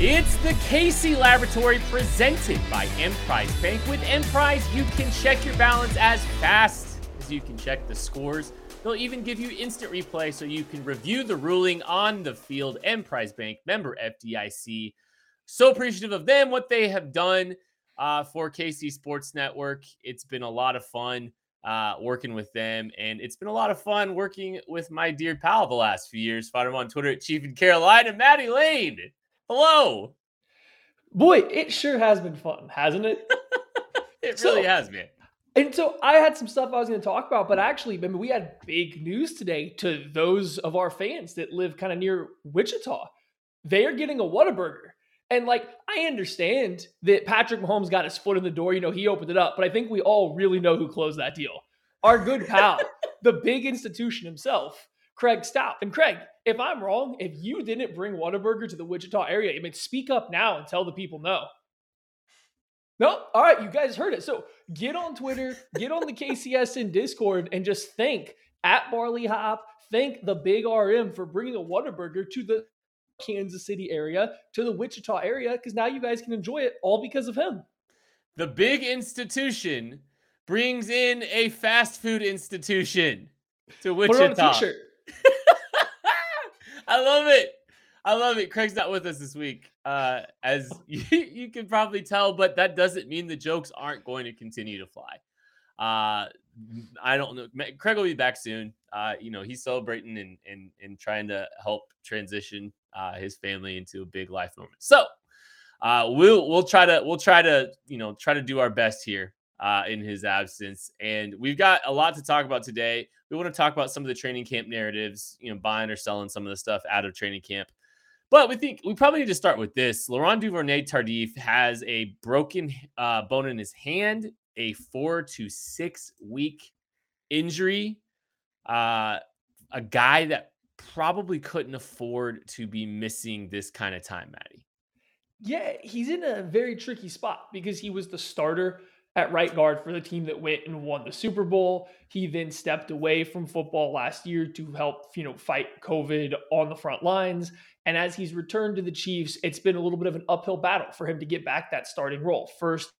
It's the KC Laboratory presented by Emprise Bank. With Emprise, you can check your balance as fast as you can check the scores. They'll even give you instant replay so you can review the ruling on the field. Emprise Bank, member FDIC. So appreciative of them, what they have done uh, for KC Sports Network. It's been a lot of fun uh, working with them. And it's been a lot of fun working with my dear pal the last few years. Find him on Twitter at Chief in Carolina, Maddie Lane. Hello. Boy, it sure has been fun, hasn't it? it really so, has been. And so I had some stuff I was going to talk about, but actually, I mean, we had big news today to those of our fans that live kind of near Wichita. They are getting a Whataburger. And like, I understand that Patrick Mahomes got his foot in the door. You know, he opened it up, but I think we all really know who closed that deal. Our good pal, the big institution himself, Craig Stout. And Craig, if I'm wrong, if you didn't bring Whataburger to the Wichita area, I mean, speak up now and tell the people no. No, all right, you guys heard it. So get on Twitter, get on the KCSN Discord, and just thank at Barley Hop, thank the Big RM for bringing a Whataburger to the Kansas City area to the Wichita area because now you guys can enjoy it all because of him. The big institution brings in a fast food institution to Wichita. Put on a t-shirt. I love it. I love it. Craig's not with us this week, uh, as you, you, can probably tell, but that doesn't mean the jokes aren't going to continue to fly. Uh, I don't know. Craig will be back soon. Uh, you know, he's celebrating and and and trying to help transition uh, his family into a big life moment. So uh, we'll we'll try to we'll try to you know try to do our best here uh, in his absence. And we've got a lot to talk about today. We want to talk about some of the training camp narratives, you know, buying or selling some of the stuff out of training camp. But we think we probably need to start with this. Laurent Duvernay Tardif has a broken uh, bone in his hand, a four to six week injury. Uh, a guy that probably couldn't afford to be missing this kind of time, Maddie. Yeah, he's in a very tricky spot because he was the starter at right guard for the team that went and won the Super Bowl. He then stepped away from football last year to help, you know, fight COVID on the front lines. And as he's returned to the Chiefs, it's been a little bit of an uphill battle for him to get back that starting role. First,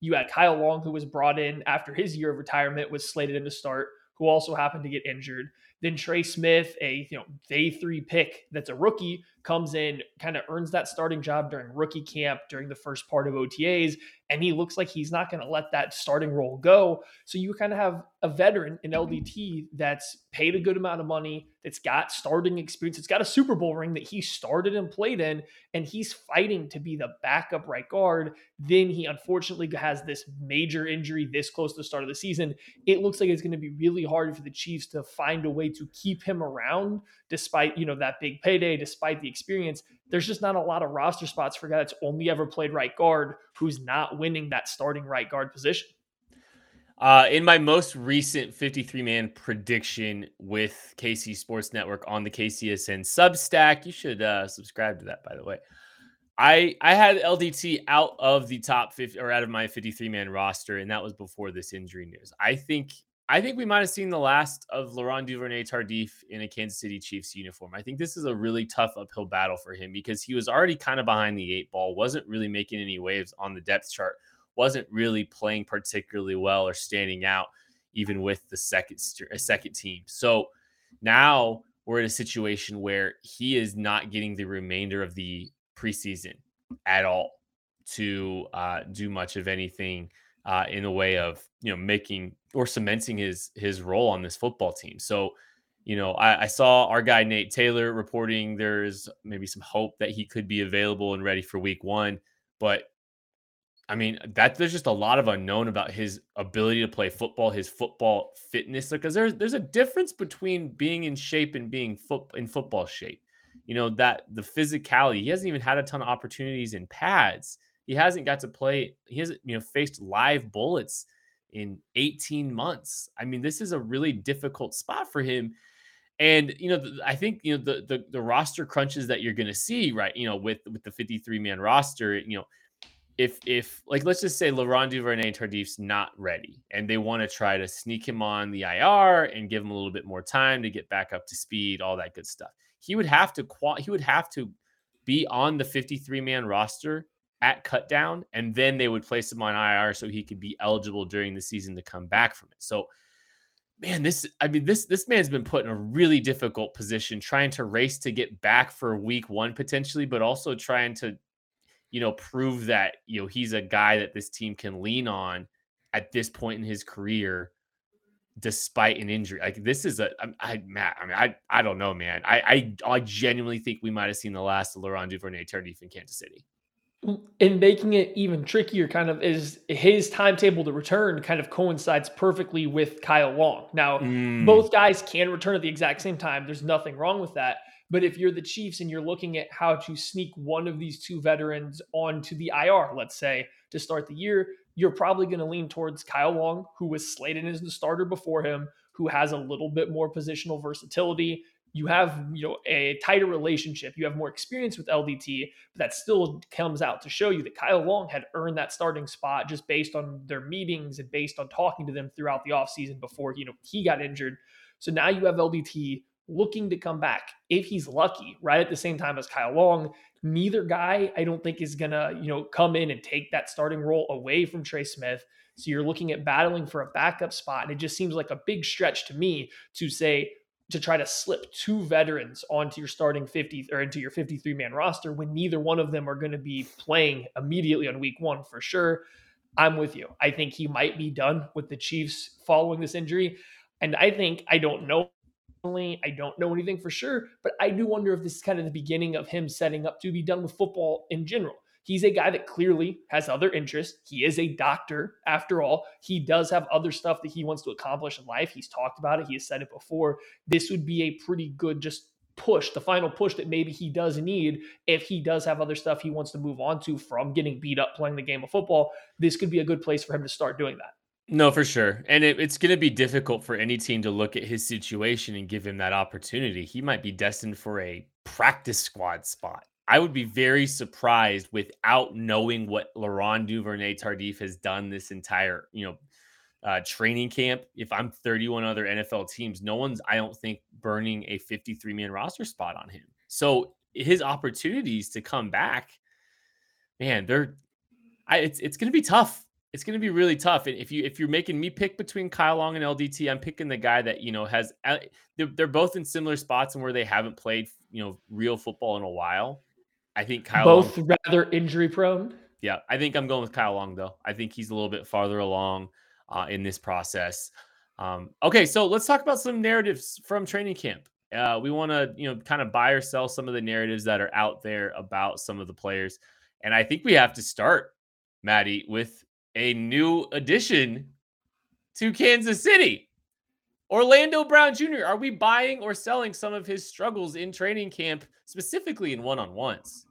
you had Kyle Long, who was brought in after his year of retirement, was slated in to start, who also happened to get injured. Then Trey Smith, a you know day three pick that's a rookie, comes in, kind of earns that starting job during rookie camp during the first part of OTAs, and he looks like he's not going to let that starting role go. So you kind of have a veteran in mm-hmm. LDT that's paid a good amount of money, that's got starting experience, it's got a Super Bowl ring that he started and played in, and he's fighting to be the backup right guard. Then he unfortunately has this major injury this close to the start of the season. It looks like it's going to be really hard for the Chiefs to find a way to keep him around despite, you know, that big payday, despite the experience there's just not a lot of roster spots for a guy that's only ever played right guard who's not winning that starting right guard position. Uh, in my most recent 53 man prediction with KC Sports Network on the KCSN Substack, you should uh, subscribe to that, by the way. I I had LDT out of the top 50 or out of my 53 man roster, and that was before this injury news. I think I think we might have seen the last of Laurent Duvernay Tardif in a Kansas City Chiefs uniform. I think this is a really tough uphill battle for him because he was already kind of behind the eight ball, wasn't really making any waves on the depth chart, wasn't really playing particularly well or standing out even with the second a second team. So now we're in a situation where he is not getting the remainder of the preseason at all to uh, do much of anything uh, in the way of you know making or cementing his his role on this football team. So, you know, I, I, saw our guy Nate Taylor reporting there's maybe some hope that he could be available and ready for Week One, but I mean that there's just a lot of unknown about his ability to play football, his football fitness, because there's there's a difference between being in shape and being foot in football shape. You know that the physicality. He hasn't even had a ton of opportunities in pads he hasn't got to play. He hasn't, you know, faced live bullets in 18 months. I mean, this is a really difficult spot for him. And you know, I think you know the the, the roster crunches that you're going to see, right? You know, with with the 53 man roster, you know, if if like let's just say Laurent Duvernay Tardif's not ready, and they want to try to sneak him on the IR and give him a little bit more time to get back up to speed, all that good stuff. He would have to qual he would have to be on the 53 man roster at cut down, and then they would place him on IR so he could be eligible during the season to come back from it. So, man, this I mean this this man's been put in a really difficult position trying to race to get back for week one potentially, but also trying to, you know, prove that you know he's a guy that this team can lean on at this point in his career despite an injury. Like this is a I Matt, I mean, I I don't know, man. I I, I genuinely think we might have seen the last of Laurent Duvernay Tardif in Kansas City and making it even trickier kind of is his timetable to return kind of coincides perfectly with Kyle Long. Now, mm. both guys can return at the exact same time. There's nothing wrong with that. But if you're the Chiefs and you're looking at how to sneak one of these two veterans onto the IR, let's say, to start the year, you're probably going to lean towards Kyle Long, who was slated as the starter before him, who has a little bit more positional versatility, you have you know a tighter relationship you have more experience with ldt but that still comes out to show you that kyle long had earned that starting spot just based on their meetings and based on talking to them throughout the offseason before you know he got injured. So now you have ldt looking to come back if he's lucky right at the same time as kyle long. Neither guy i don't think is gonna you know come in and take that starting role away from trey smith. So you're looking at battling for a backup spot and it just seems like a big stretch to me to say to try to slip two veterans onto your starting 50 or into your 53 man roster when neither one of them are going to be playing immediately on week one for sure. I'm with you. I think he might be done with the Chiefs following this injury. And I think, I don't know, I don't know anything for sure, but I do wonder if this is kind of the beginning of him setting up to be done with football in general. He's a guy that clearly has other interests. He is a doctor, after all. He does have other stuff that he wants to accomplish in life. He's talked about it, he has said it before. This would be a pretty good, just push, the final push that maybe he does need if he does have other stuff he wants to move on to from getting beat up playing the game of football. This could be a good place for him to start doing that. No, for sure. And it, it's going to be difficult for any team to look at his situation and give him that opportunity. He might be destined for a practice squad spot. I would be very surprised without knowing what Laurent Duvernay Tardif has done this entire, you know, uh, training camp. If I'm 31 other NFL teams, no one's, I don't think, burning a 53 man roster spot on him. So his opportunities to come back, man, they're, I, it's it's going to be tough. It's going to be really tough. And if you if you're making me pick between Kyle Long and LDT, I'm picking the guy that you know has. Uh, they're, they're both in similar spots and where they haven't played you know real football in a while. I think Kyle both Long, rather injury prone. Yeah, I think I'm going with Kyle Long though. I think he's a little bit farther along uh, in this process. Um, okay, so let's talk about some narratives from training camp. Uh, we want to, you know, kind of buy or sell some of the narratives that are out there about some of the players, and I think we have to start, Maddie, with a new addition to Kansas City. Orlando Brown Jr. Are we buying or selling some of his struggles in training camp, specifically in one on ones?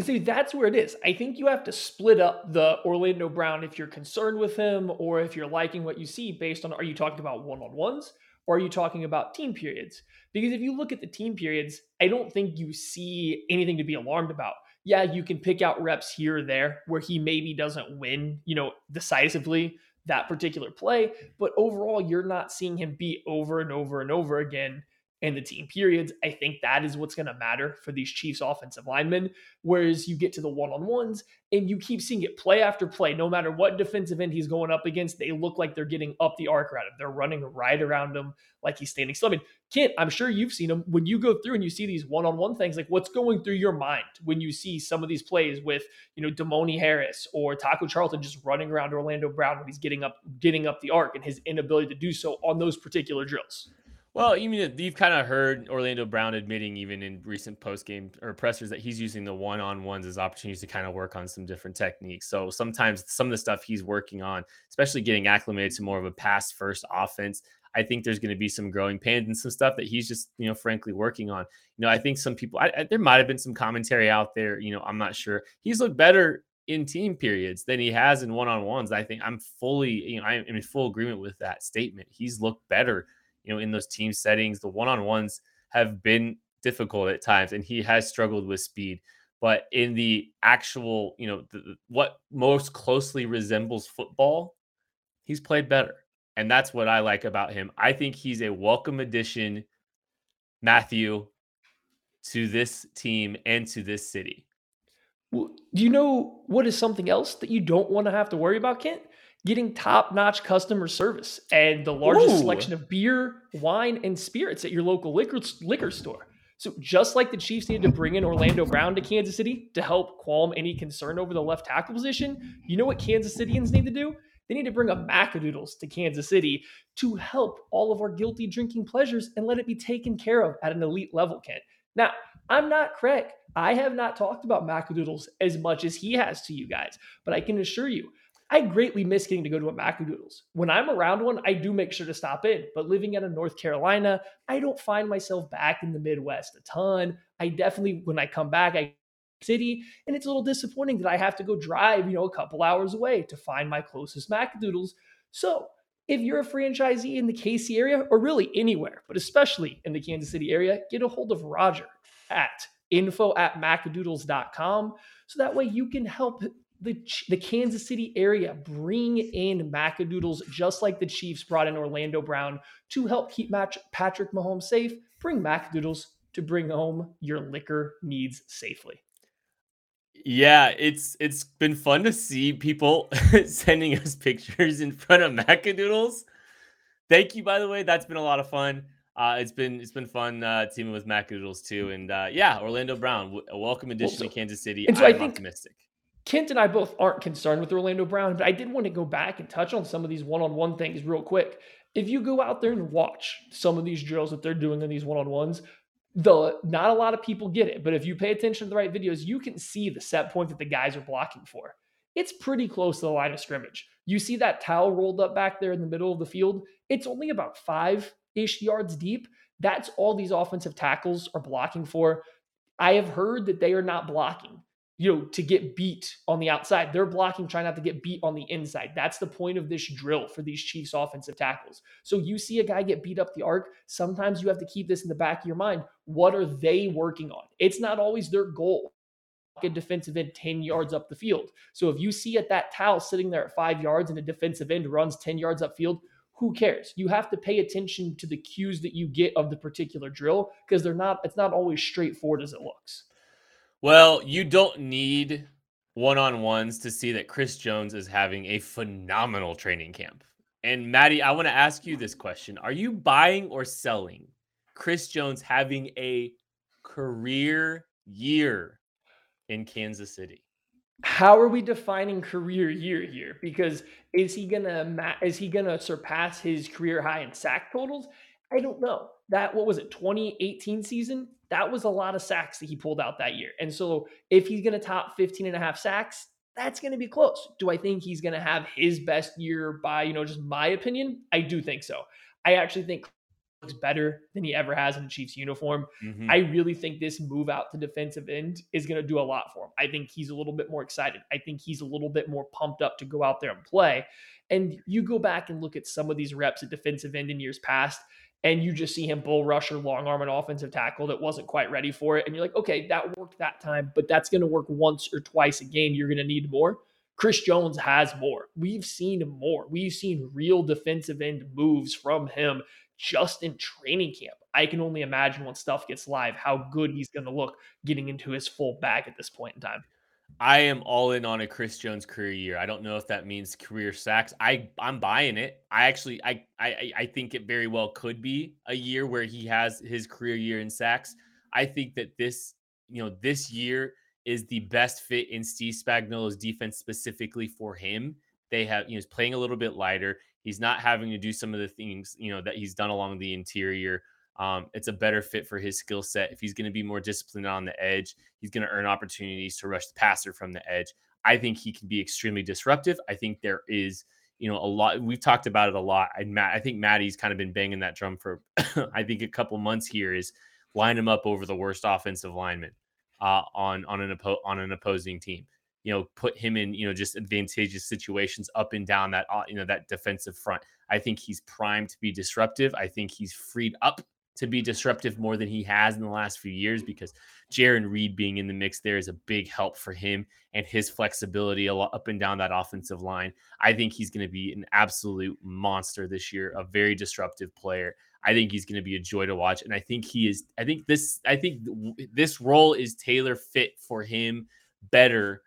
See, that's where it is. I think you have to split up the Orlando Brown if you're concerned with him or if you're liking what you see based on are you talking about one on ones or are you talking about team periods? Because if you look at the team periods, I don't think you see anything to be alarmed about. Yeah, you can pick out reps here or there where he maybe doesn't win, you know, decisively that particular play. But overall, you're not seeing him beat over and over and over again in the team periods. I think that is what's going to matter for these Chiefs offensive linemen. Whereas you get to the one on ones and you keep seeing it play after play, no matter what defensive end he's going up against, they look like they're getting up the arc around him. They're running right around him like he's standing still. I mean, Kent, I'm sure you've seen him when you go through and you see these one on one things. Like, what's going through your mind when you see some of these plays with, you know, Demone Harris or Taco Charlton just running around Orlando Brown when he's getting up, getting up the arc and his inability to do so on those particular drills? Well, you mean you've kind of heard Orlando Brown admitting, even in recent post game or pressers, that he's using the one on ones as opportunities to kind of work on some different techniques. So sometimes some of the stuff he's working on, especially getting acclimated to more of a pass first offense, I think there's going to be some growing pains and some stuff that he's just, you know, frankly working on. You know, I think some people, I, I, there might have been some commentary out there. You know, I'm not sure. He's looked better in team periods than he has in one on ones. I think I'm fully, you know, I'm in full agreement with that statement. He's looked better you know, in those team settings. The one on ones have been difficult at times, and he has struggled with speed. But in the actual, you know, the, what most closely resembles football, he's played better. And that's what I like about him. I think he's a welcome addition, Matthew, to this team and to this city. Well, do you know what is something else that you don't want to have to worry about, Kent? Getting top notch customer service and the largest Ooh. selection of beer, wine, and spirits at your local liquor, liquor store. So, just like the Chiefs needed to bring in Orlando Brown to Kansas City to help qualm any concern over the left tackle position, you know what Kansas Cityans need to do? They need to bring a Macadoodles to Kansas City to help all of our guilty drinking pleasures and let it be taken care of at an elite level, Kent. Now, I'm not Craig. I have not talked about Macadoodles as much as he has to you guys, but I can assure you, I greatly miss getting to go to a Macadoodles. When I'm around one, I do make sure to stop in. But living out of North Carolina, I don't find myself back in the Midwest a ton. I definitely, when I come back, I city and it's a little disappointing that i have to go drive you know a couple hours away to find my closest macadoodles so if you're a franchisee in the kc area or really anywhere but especially in the kansas city area get a hold of roger at info at macadoodles.com so that way you can help the, the Kansas City area bring in Macadoodles just like the Chiefs brought in Orlando Brown to help keep match Patrick Mahomes safe. Bring Macadoodles to bring home your liquor needs safely. Yeah, it's it's been fun to see people sending us pictures in front of Macadoodles. Thank you, by the way. That's been a lot of fun. Uh, it's been it's been fun uh, teaming with Macadoodles too, and uh, yeah, Orlando Brown, a welcome addition well, so, to Kansas City. So I'm I think, optimistic. Kent and I both aren't concerned with Orlando Brown, but I did want to go back and touch on some of these one on one things real quick. If you go out there and watch some of these drills that they're doing in these one on ones, the not a lot of people get it, but if you pay attention to the right videos, you can see the set point that the guys are blocking for. It's pretty close to the line of scrimmage. You see that towel rolled up back there in the middle of the field. It's only about five ish yards deep. That's all these offensive tackles are blocking for. I have heard that they are not blocking you know, to get beat on the outside. They're blocking, trying not to get beat on the inside. That's the point of this drill for these Chiefs offensive tackles. So you see a guy get beat up the arc. Sometimes you have to keep this in the back of your mind. What are they working on? It's not always their goal. A defensive end 10 yards up the field. So if you see at that towel sitting there at five yards and a defensive end runs 10 yards upfield, who cares? You have to pay attention to the cues that you get of the particular drill because they're not, it's not always straightforward as it looks. Well, you don't need one on ones to see that Chris Jones is having a phenomenal training camp. And Maddie, I want to ask you this question Are you buying or selling Chris Jones having a career year in Kansas City? How are we defining career year here? Because is he gonna is he gonna surpass his career high in sack totals? I don't know. That what was it 2018 season? that was a lot of sacks that he pulled out that year. And so if he's going to top 15 and a half sacks, that's going to be close. Do I think he's going to have his best year by, you know, just my opinion? I do think so. I actually think looks better than he ever has in the Chiefs uniform. Mm-hmm. I really think this move out to defensive end is going to do a lot for him. I think he's a little bit more excited. I think he's a little bit more pumped up to go out there and play. And you go back and look at some of these reps at defensive end in years past, and you just see him bull rush or long arm an offensive tackle that wasn't quite ready for it. And you're like, okay, that worked that time, but that's going to work once or twice a game. You're going to need more. Chris Jones has more. We've seen more. We've seen real defensive end moves from him just in training camp. I can only imagine when stuff gets live how good he's going to look getting into his full bag at this point in time. I am all in on a Chris Jones career year. I don't know if that means career sacks. I I'm buying it. I actually I I I think it very well could be a year where he has his career year in sacks. I think that this you know this year is the best fit in Steve Spagnuolo's defense specifically for him. They have you know he's playing a little bit lighter. He's not having to do some of the things you know that he's done along the interior. Um, it's a better fit for his skill set. If he's going to be more disciplined on the edge, he's going to earn opportunities to rush the passer from the edge. I think he can be extremely disruptive. I think there is, you know, a lot. We've talked about it a lot. And Matt, I think Maddie's kind of been banging that drum for, I think, a couple months here. Is line him up over the worst offensive lineman uh, on on an oppo- on an opposing team. You know, put him in you know just advantageous situations up and down that uh, you know that defensive front. I think he's primed to be disruptive. I think he's freed up to be disruptive more than he has in the last few years because Jarran Reed being in the mix there is a big help for him and his flexibility up and down that offensive line. I think he's going to be an absolute monster this year, a very disruptive player. I think he's going to be a joy to watch, and I think he is. I think this. I think this role is tailor fit for him better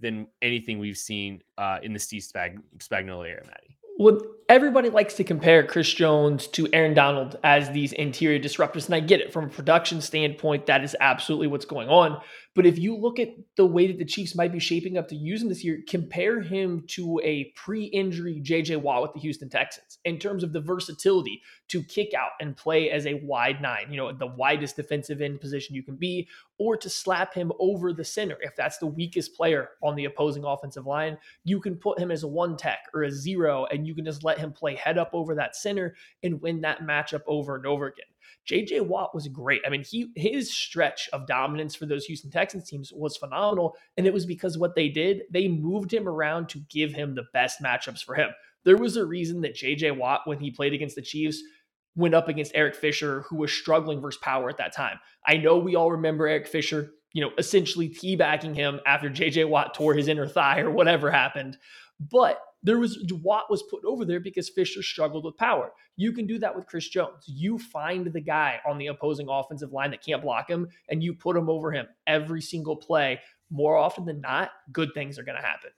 than anything we've seen uh, in the Steve Spag- Spagnuolo era, Maddie well, everybody likes to compare Chris Jones to Aaron Donald as these interior disruptors. And I get it from a production standpoint, that is absolutely what's going on. But if you look at the way that the Chiefs might be shaping up to use him this year, compare him to a pre injury JJ Watt with the Houston Texans in terms of the versatility to kick out and play as a wide nine, you know, the widest defensive end position you can be, or to slap him over the center. If that's the weakest player on the opposing offensive line, you can put him as a one tech or a zero, and you can just let him play head up over that center and win that matchup over and over again. JJ Watt was great. I mean, he his stretch of dominance for those Houston Texans teams was phenomenal, and it was because what they did, they moved him around to give him the best matchups for him. There was a reason that JJ Watt, when he played against the Chiefs, went up against Eric Fisher, who was struggling versus power at that time. I know we all remember Eric Fisher, you know, essentially teabagging him after JJ Watt tore his inner thigh or whatever happened. But there was Watt was put over there because Fisher struggled with power. You can do that with Chris Jones. You find the guy on the opposing offensive line that can't block him and you put him over him every single play. More often than not, good things are going to happen.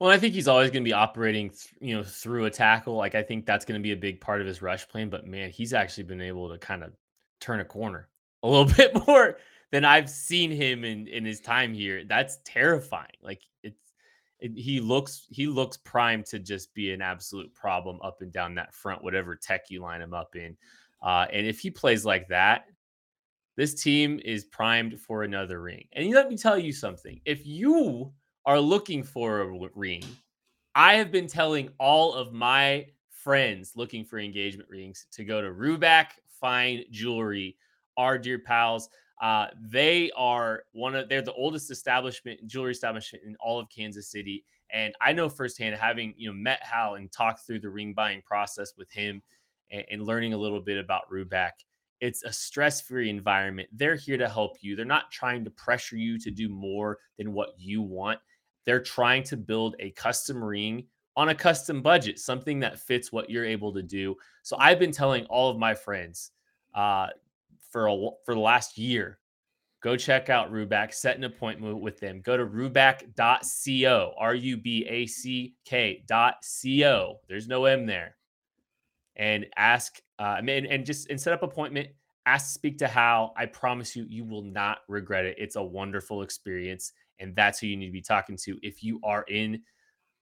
Well, I think he's always going to be operating, you know, through a tackle. Like I think that's going to be a big part of his rush plan. But man, he's actually been able to kind of turn a corner a little bit more than I've seen him in in his time here. That's terrifying. Like it's he looks he looks primed to just be an absolute problem up and down that front, whatever tech you line him up in. Uh, and if he plays like that, this team is primed for another ring. And let me tell you something: if you are looking for a ring, I have been telling all of my friends looking for engagement rings to go to Ruback Fine Jewelry, our dear pals. Uh, they are one of they're the oldest establishment jewelry establishment in all of Kansas City, and I know firsthand having you know met Hal and talked through the ring buying process with him and, and learning a little bit about Ruback. It's a stress-free environment. They're here to help you. They're not trying to pressure you to do more than what you want. They're trying to build a custom ring on a custom budget, something that fits what you're able to do. So I've been telling all of my friends, uh, for a, for the last year. Go check out Ruback, set an appointment with them. Go to ruback.co, R U B A C K.co. There's no M there. And ask, uh, and, and just and set up appointment. Ask to speak to Hal. I promise you, you will not regret it. It's a wonderful experience, and that's who you need to be talking to if you are in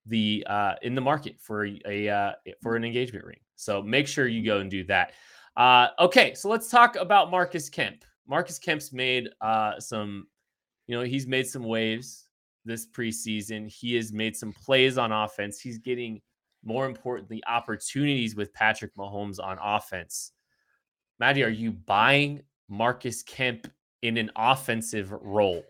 the uh, in the market for a uh, for an engagement ring. So make sure you go and do that. Uh, okay, so let's talk about Marcus Kemp. Marcus Kemp's made uh, some, you know, he's made some waves this preseason. He has made some plays on offense. He's getting, more importantly, opportunities with Patrick Mahomes on offense. Maddie, are you buying Marcus Kemp in an offensive role?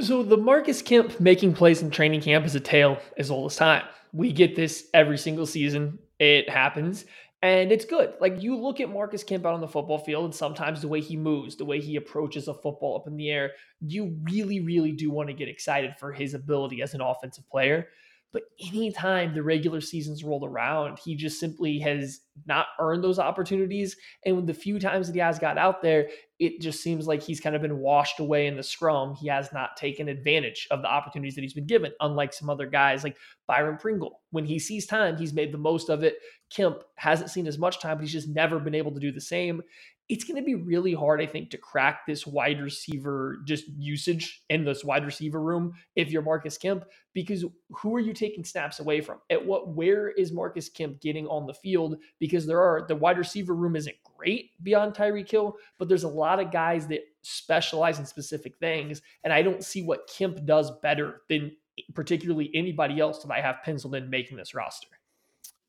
So the Marcus Kemp making plays in training camp is a tale as old as time. We get this every single season. It happens. And it's good. Like you look at Marcus Kemp out on the football field, and sometimes the way he moves, the way he approaches a football up in the air, you really, really do want to get excited for his ability as an offensive player. But anytime the regular season's rolled around, he just simply has not earned those opportunities. And the few times that he has got out there, it just seems like he's kind of been washed away in the scrum. He has not taken advantage of the opportunities that he's been given, unlike some other guys like Byron Pringle. When he sees time, he's made the most of it. Kemp hasn't seen as much time, but he's just never been able to do the same it's going to be really hard, I think, to crack this wide receiver just usage in this wide receiver room if you're Marcus Kemp, because who are you taking snaps away from? At what where is Marcus Kemp getting on the field? Because there are the wide receiver room isn't great beyond Tyreek Hill, but there's a lot of guys that specialize in specific things, and I don't see what Kemp does better than particularly anybody else that I have penciled in making this roster.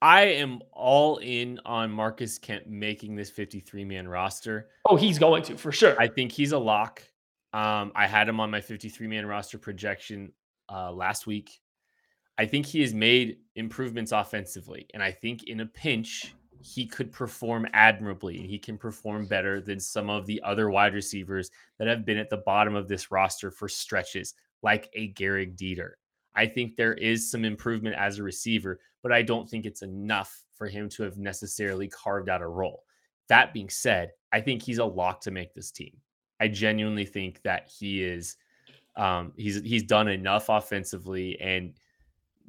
I am all in on Marcus Kemp making this 53 man roster. Oh, he's going to for sure. I think he's a lock. Um, I had him on my 53 man roster projection uh, last week. I think he has made improvements offensively. And I think in a pinch, he could perform admirably. He can perform better than some of the other wide receivers that have been at the bottom of this roster for stretches, like a Gehrig Dieter. I think there is some improvement as a receiver, but I don't think it's enough for him to have necessarily carved out a role. That being said, I think he's a lock to make this team. I genuinely think that he is um, he's he's done enough offensively and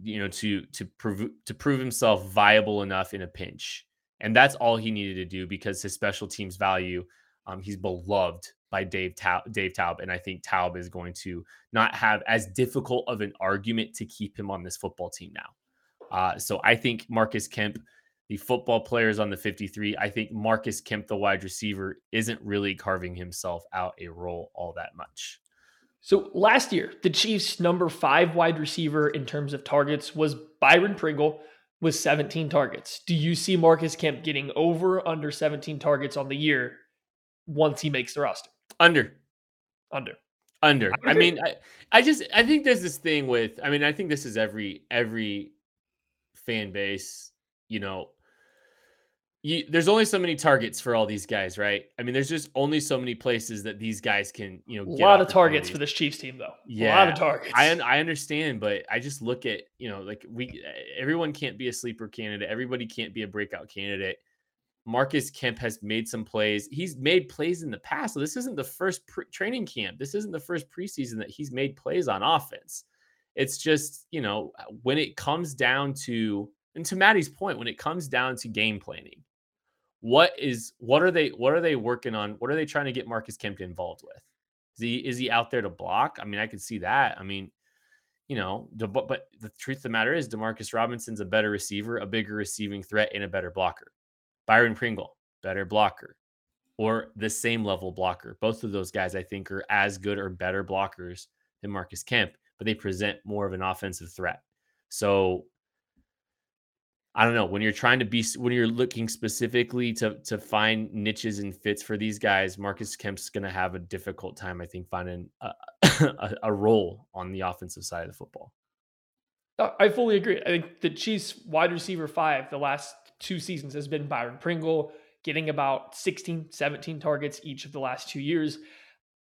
you know to to prove to prove himself viable enough in a pinch. And that's all he needed to do because his special teams value um, he's beloved by Dave Toub, Dave Toub, and I think Toub is going to not have as difficult of an argument to keep him on this football team now. Uh, so I think Marcus Kemp, the football players on the 53, I think Marcus Kemp, the wide receiver, isn't really carving himself out a role all that much. So last year, the Chiefs' number five wide receiver in terms of targets was Byron Pringle with 17 targets. Do you see Marcus Kemp getting over under 17 targets on the year once he makes the roster? Under. Under. Under. I mean, I, I just I think there's this thing with I mean, I think this is every every fan base, you know, you, there's only so many targets for all these guys, right? I mean, there's just only so many places that these guys can, you know, a lot of targets for this Chiefs team, though. Yeah, a lot of targets. I I understand, but I just look at, you know, like we everyone can't be a sleeper candidate. Everybody can't be a breakout candidate. Marcus Kemp has made some plays. He's made plays in the past. So this isn't the first pre- training camp. This isn't the first preseason that he's made plays on offense. It's just, you know, uh, when it comes down to and to Maddie's point, when it comes down to game planning, what is what are they what are they working on? What are they trying to get Marcus Kemp involved with? Is he is he out there to block? I mean, I can see that. I mean, you know, but the truth of the matter is Demarcus Robinson's a better receiver, a bigger receiving threat, and a better blocker. Byron Pringle, better blocker, or the same level blocker. Both of those guys, I think, are as good or better blockers than Marcus Kemp, but they present more of an offensive threat. So I don't know when you're trying to be when you're looking specifically to to find niches and fits for these guys. Marcus Kemp's going to have a difficult time, I think, finding a, a, a, role on the offensive side of the football. I fully agree. I think the Chiefs wide receiver five the last two seasons has been Byron Pringle, getting about 16, 17 targets each of the last two years.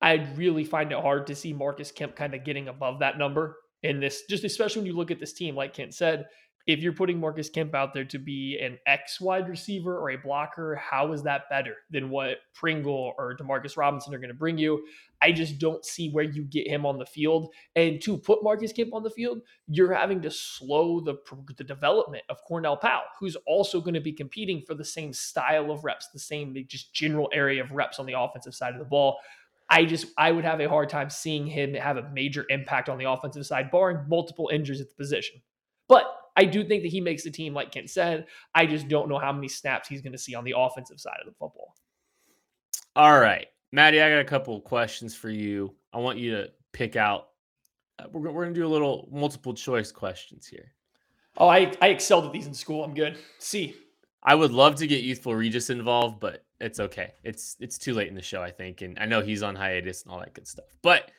I'd really find it hard to see Marcus Kemp kind of getting above that number in this, just especially when you look at this team, like Kent said, if you're putting Marcus Kemp out there to be an X wide receiver or a blocker, how is that better than what Pringle or Demarcus Robinson are going to bring you? I just don't see where you get him on the field. And to put Marcus Kemp on the field, you're having to slow the, the development of Cornell Powell, who's also going to be competing for the same style of reps, the same just general area of reps on the offensive side of the ball. I just I would have a hard time seeing him have a major impact on the offensive side, barring multiple injuries at the position. But I do think that he makes the team, like Kent said. I just don't know how many snaps he's going to see on the offensive side of the football. All right, Maddie, I got a couple of questions for you. I want you to pick out. Uh, we're, we're going to do a little multiple choice questions here. Oh, I, I excelled at these in school. I'm good. See. I would love to get Youthful Regis involved, but it's okay. It's it's too late in the show, I think, and I know he's on hiatus and all that good stuff. But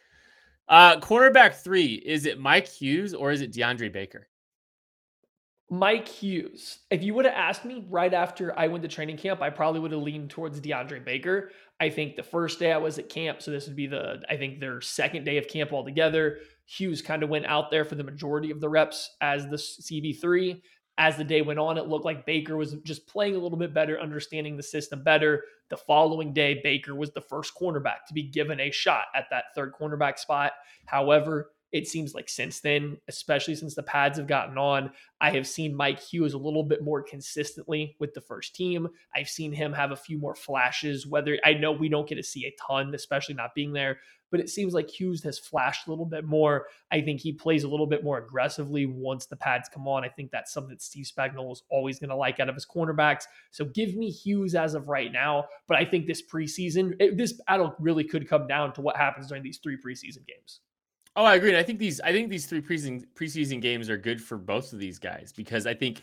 uh cornerback three, is it Mike Hughes or is it DeAndre Baker? Mike Hughes. If you would have asked me right after I went to training camp, I probably would have leaned towards DeAndre Baker. I think the first day I was at camp, so this would be the I think their second day of camp altogether. Hughes kind of went out there for the majority of the reps as the CB3. As the day went on, it looked like Baker was just playing a little bit better, understanding the system better. The following day, Baker was the first cornerback to be given a shot at that third cornerback spot. However, it seems like since then, especially since the pads have gotten on, I have seen Mike Hughes a little bit more consistently with the first team. I've seen him have a few more flashes, whether I know we don't get to see a ton, especially not being there, but it seems like Hughes has flashed a little bit more. I think he plays a little bit more aggressively once the pads come on. I think that's something that Steve Spagnuolo is always going to like out of his cornerbacks. So give me Hughes as of right now. But I think this preseason, it, this battle really could come down to what happens during these three preseason games. Oh, I agree. And I think these I think these three preseason preseason games are good for both of these guys because I think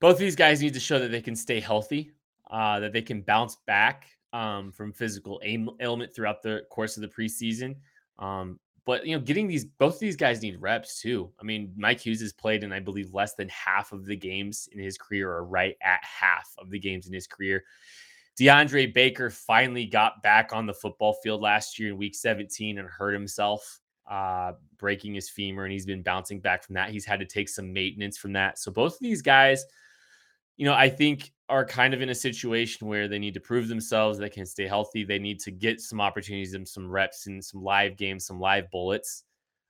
both of these guys need to show that they can stay healthy, uh, that they can bounce back um, from physical ailment throughout the course of the preseason. Um, but you know, getting these both of these guys need reps too. I mean, Mike Hughes has played in I believe less than half of the games in his career, or right at half of the games in his career. DeAndre Baker finally got back on the football field last year in week 17 and hurt himself, uh, breaking his femur, and he's been bouncing back from that. He's had to take some maintenance from that. So both of these guys, you know, I think are kind of in a situation where they need to prove themselves. They can stay healthy. They need to get some opportunities and some reps and some live games, some live bullets.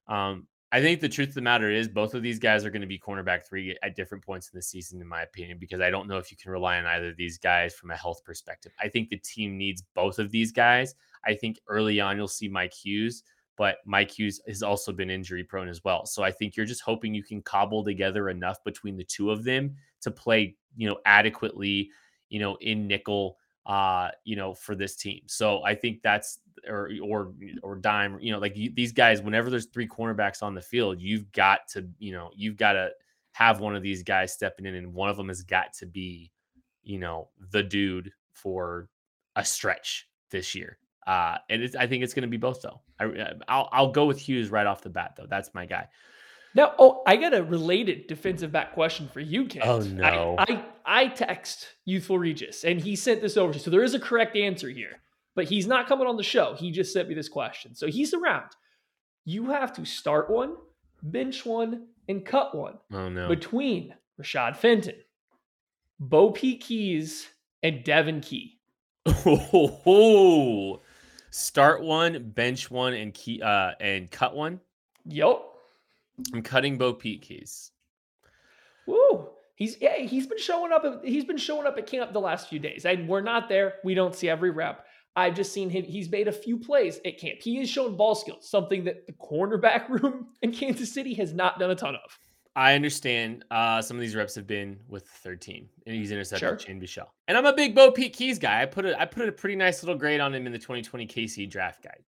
Um, I think the truth of the matter is both of these guys are going to be cornerback three at different points in the season, in my opinion, because I don't know if you can rely on either of these guys from a health perspective. I think the team needs both of these guys. I think early on you'll see Mike Hughes, but Mike Hughes has also been injury prone as well. So I think you're just hoping you can cobble together enough between the two of them to play you know, adequately, you know, in nickel, uh, you know, for this team. So I think that's or or or dime, you know, like you, these guys. Whenever there's three cornerbacks on the field, you've got to, you know, you've got to have one of these guys stepping in, and one of them has got to be, you know, the dude for a stretch this year. Uh, and I think it's going to be both though. I, I'll I'll go with Hughes right off the bat though. That's my guy. Now, oh, I got a related defensive back question for you, Kent. Oh no! I, I, I text Youthful Regis, and he sent this over to. So there is a correct answer here, but he's not coming on the show. He just sent me this question, so he's around. You have to start one, bench one, and cut one. Oh no! Between Rashad Fenton, BoPete Keyes, and Devon Key. Oh, start one, bench one, and key uh and cut one. Yep. I'm cutting BoPete Keyes. Woo. He's yeah, he's been showing up. He's been showing up at camp the last few days, and we're not there. We don't see every rep. I've just seen him. He's made a few plays at camp. He is showing ball skills, something that the cornerback room in Kansas City has not done a ton of. I understand. Uh, some of these reps have been with the third team, and he's intercepted sure. Shane Buechele. And I'm a big BoPete Keyes guy. I put a, I put a pretty nice little grade on him in the 2020 KC draft guide.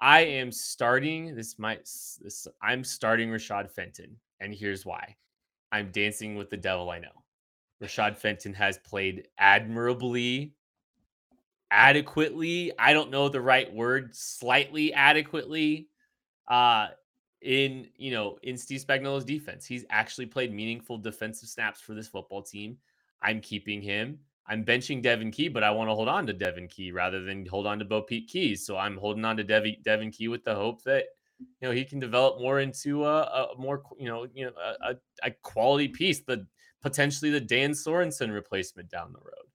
I am starting this might this I'm starting Rashad Fenton, and here's why. I'm dancing with the devil I know. Rashad Fenton has played admirably, adequately. I don't know the right word, slightly adequately. Uh in you know in Steve Spagnuolo's defense, he's actually played meaningful defensive snaps for this football team. I'm keeping him. I'm benching Devon Key, but I want to hold on to Devon Key rather than hold on to Bo Pete Keys. So I'm holding on to Dev- Devon Key with the hope that you know he can develop more into a, a more you know you know a, a, quality piece, the potentially the Dan Sorensen replacement down the road.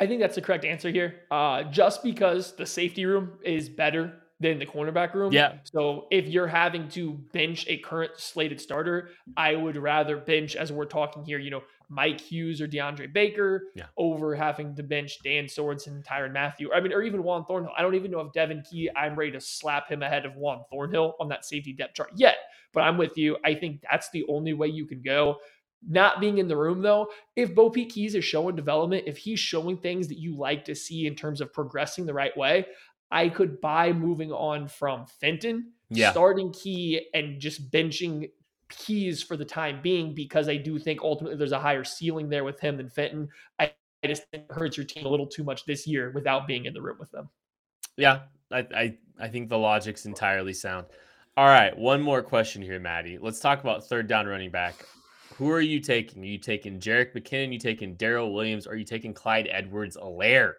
I think that's the correct answer here. Uh, just because the safety room is better than the cornerback room. Yeah. So if you're having to bench a current slated starter, I would rather bench, as we're talking here, you know, Mike Hughes or DeAndre Baker yeah. over having to bench Dan Sorensen, Tyrann Mathieu. I mean, or even Juan Thornhill. I don't even know if Devon Key, I'm ready to slap him ahead of Juan Thornhill on that safety depth chart yet. But I'm with you. I think that's the only way you can go. Not being in the room though, if BoPete Keyes is showing development, if he's showing things that you like to see in terms of progressing the right way, I could buy moving on from Fenton, yeah. starting Key, and just benching Keyes for the time being because I do think ultimately there's a higher ceiling there with him than Fenton. I, I just think it hurts your team a little too much this year without being in the room with them. Yeah, I, I, I think the logic's entirely sound. All right, one more question here, Maddie. Let's talk about third down running back. Who are you taking? Are you taking Jerick McKinnon? Are You taking Darrel Williams? Are you taking Clyde Edwards Helaire?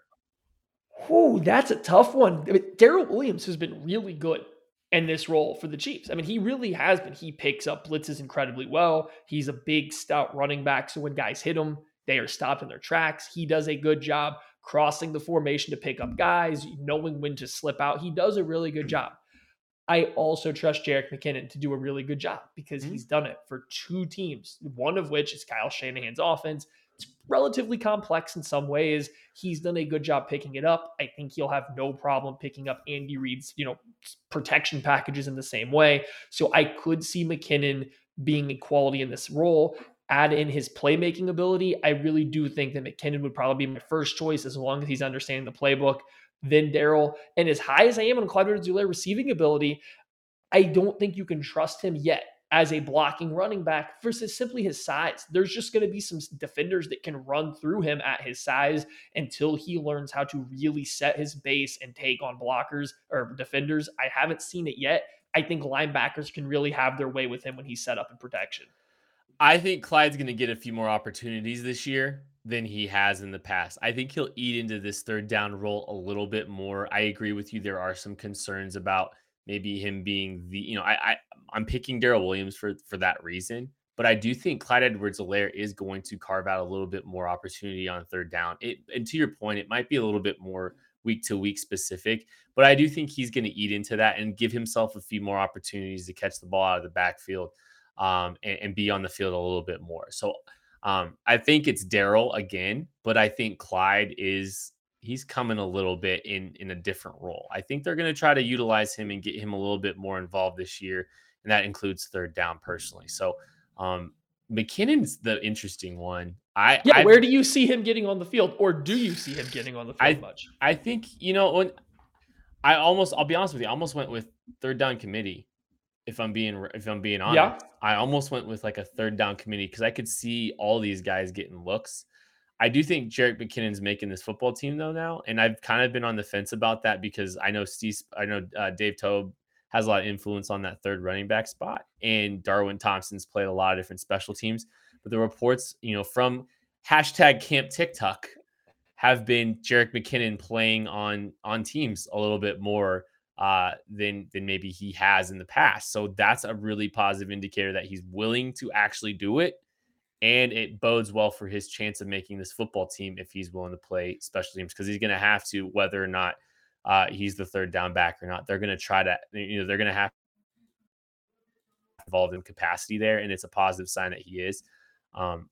Ooh, that's a tough one. I mean, Darrel Williams has been really good in this role for the Chiefs. I mean, he really has been. He picks up blitzes incredibly well. He's a big, stout running back. So when guys hit him, they are stopped in their tracks. He does a good job crossing the formation to pick up guys, knowing when to slip out. He does a really good job. I also trust Jerick McKinnon to do a really good job because mm-hmm. he's done it for two teams, one of which is Kyle Shanahan's offense. It's relatively complex in some ways. He's done a good job picking it up. I think he'll have no problem picking up Andy Reid's, you know, protection packages in the same way. So I could see McKinnon being a quality in this role. Add in his playmaking ability. I really do think that McKinnon would probably be my first choice as long as he's understanding the playbook. Then Darrel, and as high as I am on Clyde Edwards-Helaire receiving ability, I don't think you can trust him yet as a blocking running back versus simply his size. There's just going to be some defenders that can run through him at his size until he learns how to really set his base and take on blockers or defenders. I haven't seen it yet. I think linebackers can really have their way with him when he's set up in protection. I think Clyde's going to get a few more opportunities this year than he has in the past. I think he'll eat into this third down role a little bit more. I agree with you. There are some concerns about maybe him being the, you know, I, I I'm picking Darrel Williams for for that reason. But I do think Clyde Edwards-Helaire is going to carve out a little bit more opportunity on third down. It, and to your point, it might be a little bit more week to week specific, but I do think he's going to eat into that and give himself a few more opportunities to catch the ball out of the backfield um, and, and, be on the field a little bit more. So um, I think it's Darrel again, but I think Clyde is he's coming a little bit in in a different role. I think they're going to try to utilize him and get him a little bit more involved this year, and that includes third down personally. So um, McKinnon's the interesting one. I yeah. I, where do you see him getting on the field, or do you see him getting on the field I, much? I think you know when I almost. I'll be honest with you. I almost went with third down committee. If I'm being if I'm being honest, yeah. I almost went with like a third down committee because I could see all these guys getting looks. I do think Jerick McKinnon's making this football team though now, and I've kind of been on the fence about that because I know Steve, I know uh, Dave Toub has a lot of influence on that third running back spot, and Darwin Thompson's played a lot of different special teams. But the reports, you know, from hashtag Camp TikTok, have been Jerick McKinnon playing on on teams a little bit more uh, than than maybe he has in the past. So that's a really positive indicator that he's willing to actually do it and it bodes well for his chance of making this football team if he's willing to play special teams because he's going to have to whether or not uh, he's the third down back or not. They're going to try to you know they're going to have involved in capacity there and it's a positive sign that he is. Um,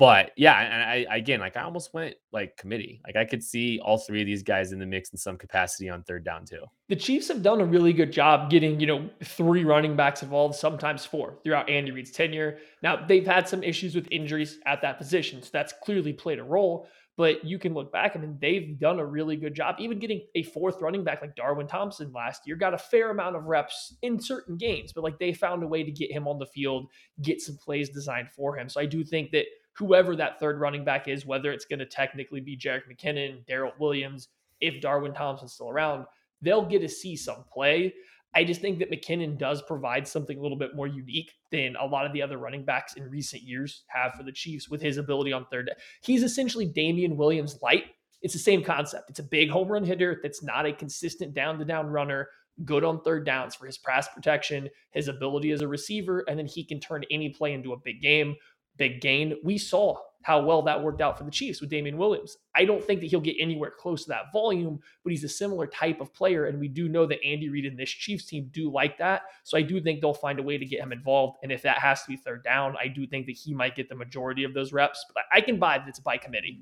but yeah, and I, again, like I almost went like committee. Like I could see all three of these guys in the mix in some capacity on third down too. The Chiefs have done a really good job getting, you know, three running backs involved, sometimes four throughout Andy Reid's tenure. Now they've had some issues with injuries at that position, so that's clearly played a role. But you can look back, I mean, they've done a really good job. Even getting a fourth running back like Darwin Thompson last year got a fair amount of reps in certain games, but like they found a way to get him on the field, get some plays designed for him. So I do think that whoever that third running back is, whether it's going to technically be Jerick McKinnon, Darrel Williams, if Darwin Thompson's still around, they'll get to see some play. I just think that McKinnon does provide something a little bit more unique than a lot of the other running backs in recent years have for the Chiefs with his ability on third. He's essentially Damien Williams light. It's the same concept. It's a big home run hitter that's not a consistent down to down runner, good on third downs for his pass protection, his ability as a receiver, and then he can turn any play into a big game big gain. We saw how well that worked out for the Chiefs with Damien Williams. I don't think that he'll get anywhere close to that volume, but he's a similar type of player. And we do know that Andy Reid and this Chiefs team do like that. So I do think they'll find a way to get him involved. And if that has to be third down, I do think that he might get the majority of those reps. But I can buy that it's by committee.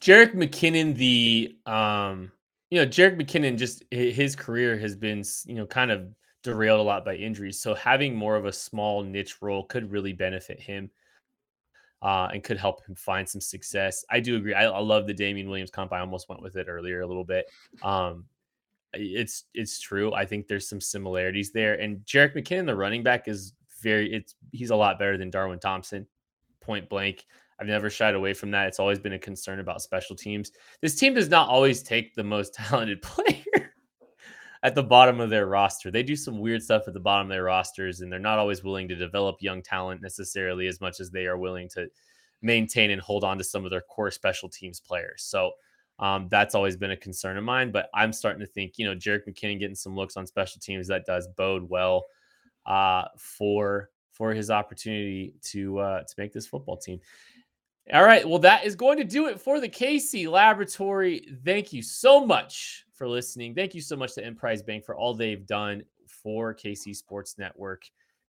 Jerick McKinnon, the um, you know, Jerick McKinnon just his career has been, you know, kind of derailed a lot by injuries. So having more of a small niche role could really benefit him uh, and could help him find some success. I do agree. I, I, love the Damien Williams comp. I almost went with it earlier a little bit. Um, it's it's true. I think there's some similarities there. And Jerick McKinnon, the running back, is very. It's he's a lot better than Darwin Thompson, point blank. I've never shied away from that. It's always been a concern about special teams. This team does not always take the most talented player. At the bottom of their roster. They do some weird stuff at the bottom of their rosters, and they're not always willing to develop young talent necessarily as much as they are willing to maintain and hold on to some of their core special teams players. So um, that's always been a concern of mine. But I'm starting to think, you know, Jerick McKinnon getting some looks on special teams that does bode well uh, for for his opportunity to uh, to make this football team. All right, well, that is going to do it for the KC Laboratory. Thank you so much for listening. Thank you so much to Emprise Bank for all they've done for KC Sports Network.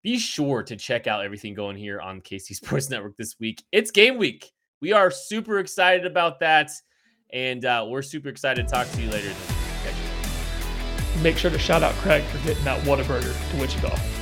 Be sure to check out everything going here on KC Sports Network this week. It's game week. We are super excited about that. And uh, we're super excited to talk to you later. Make sure to shout out Craig for getting that Whataburger to Wichita.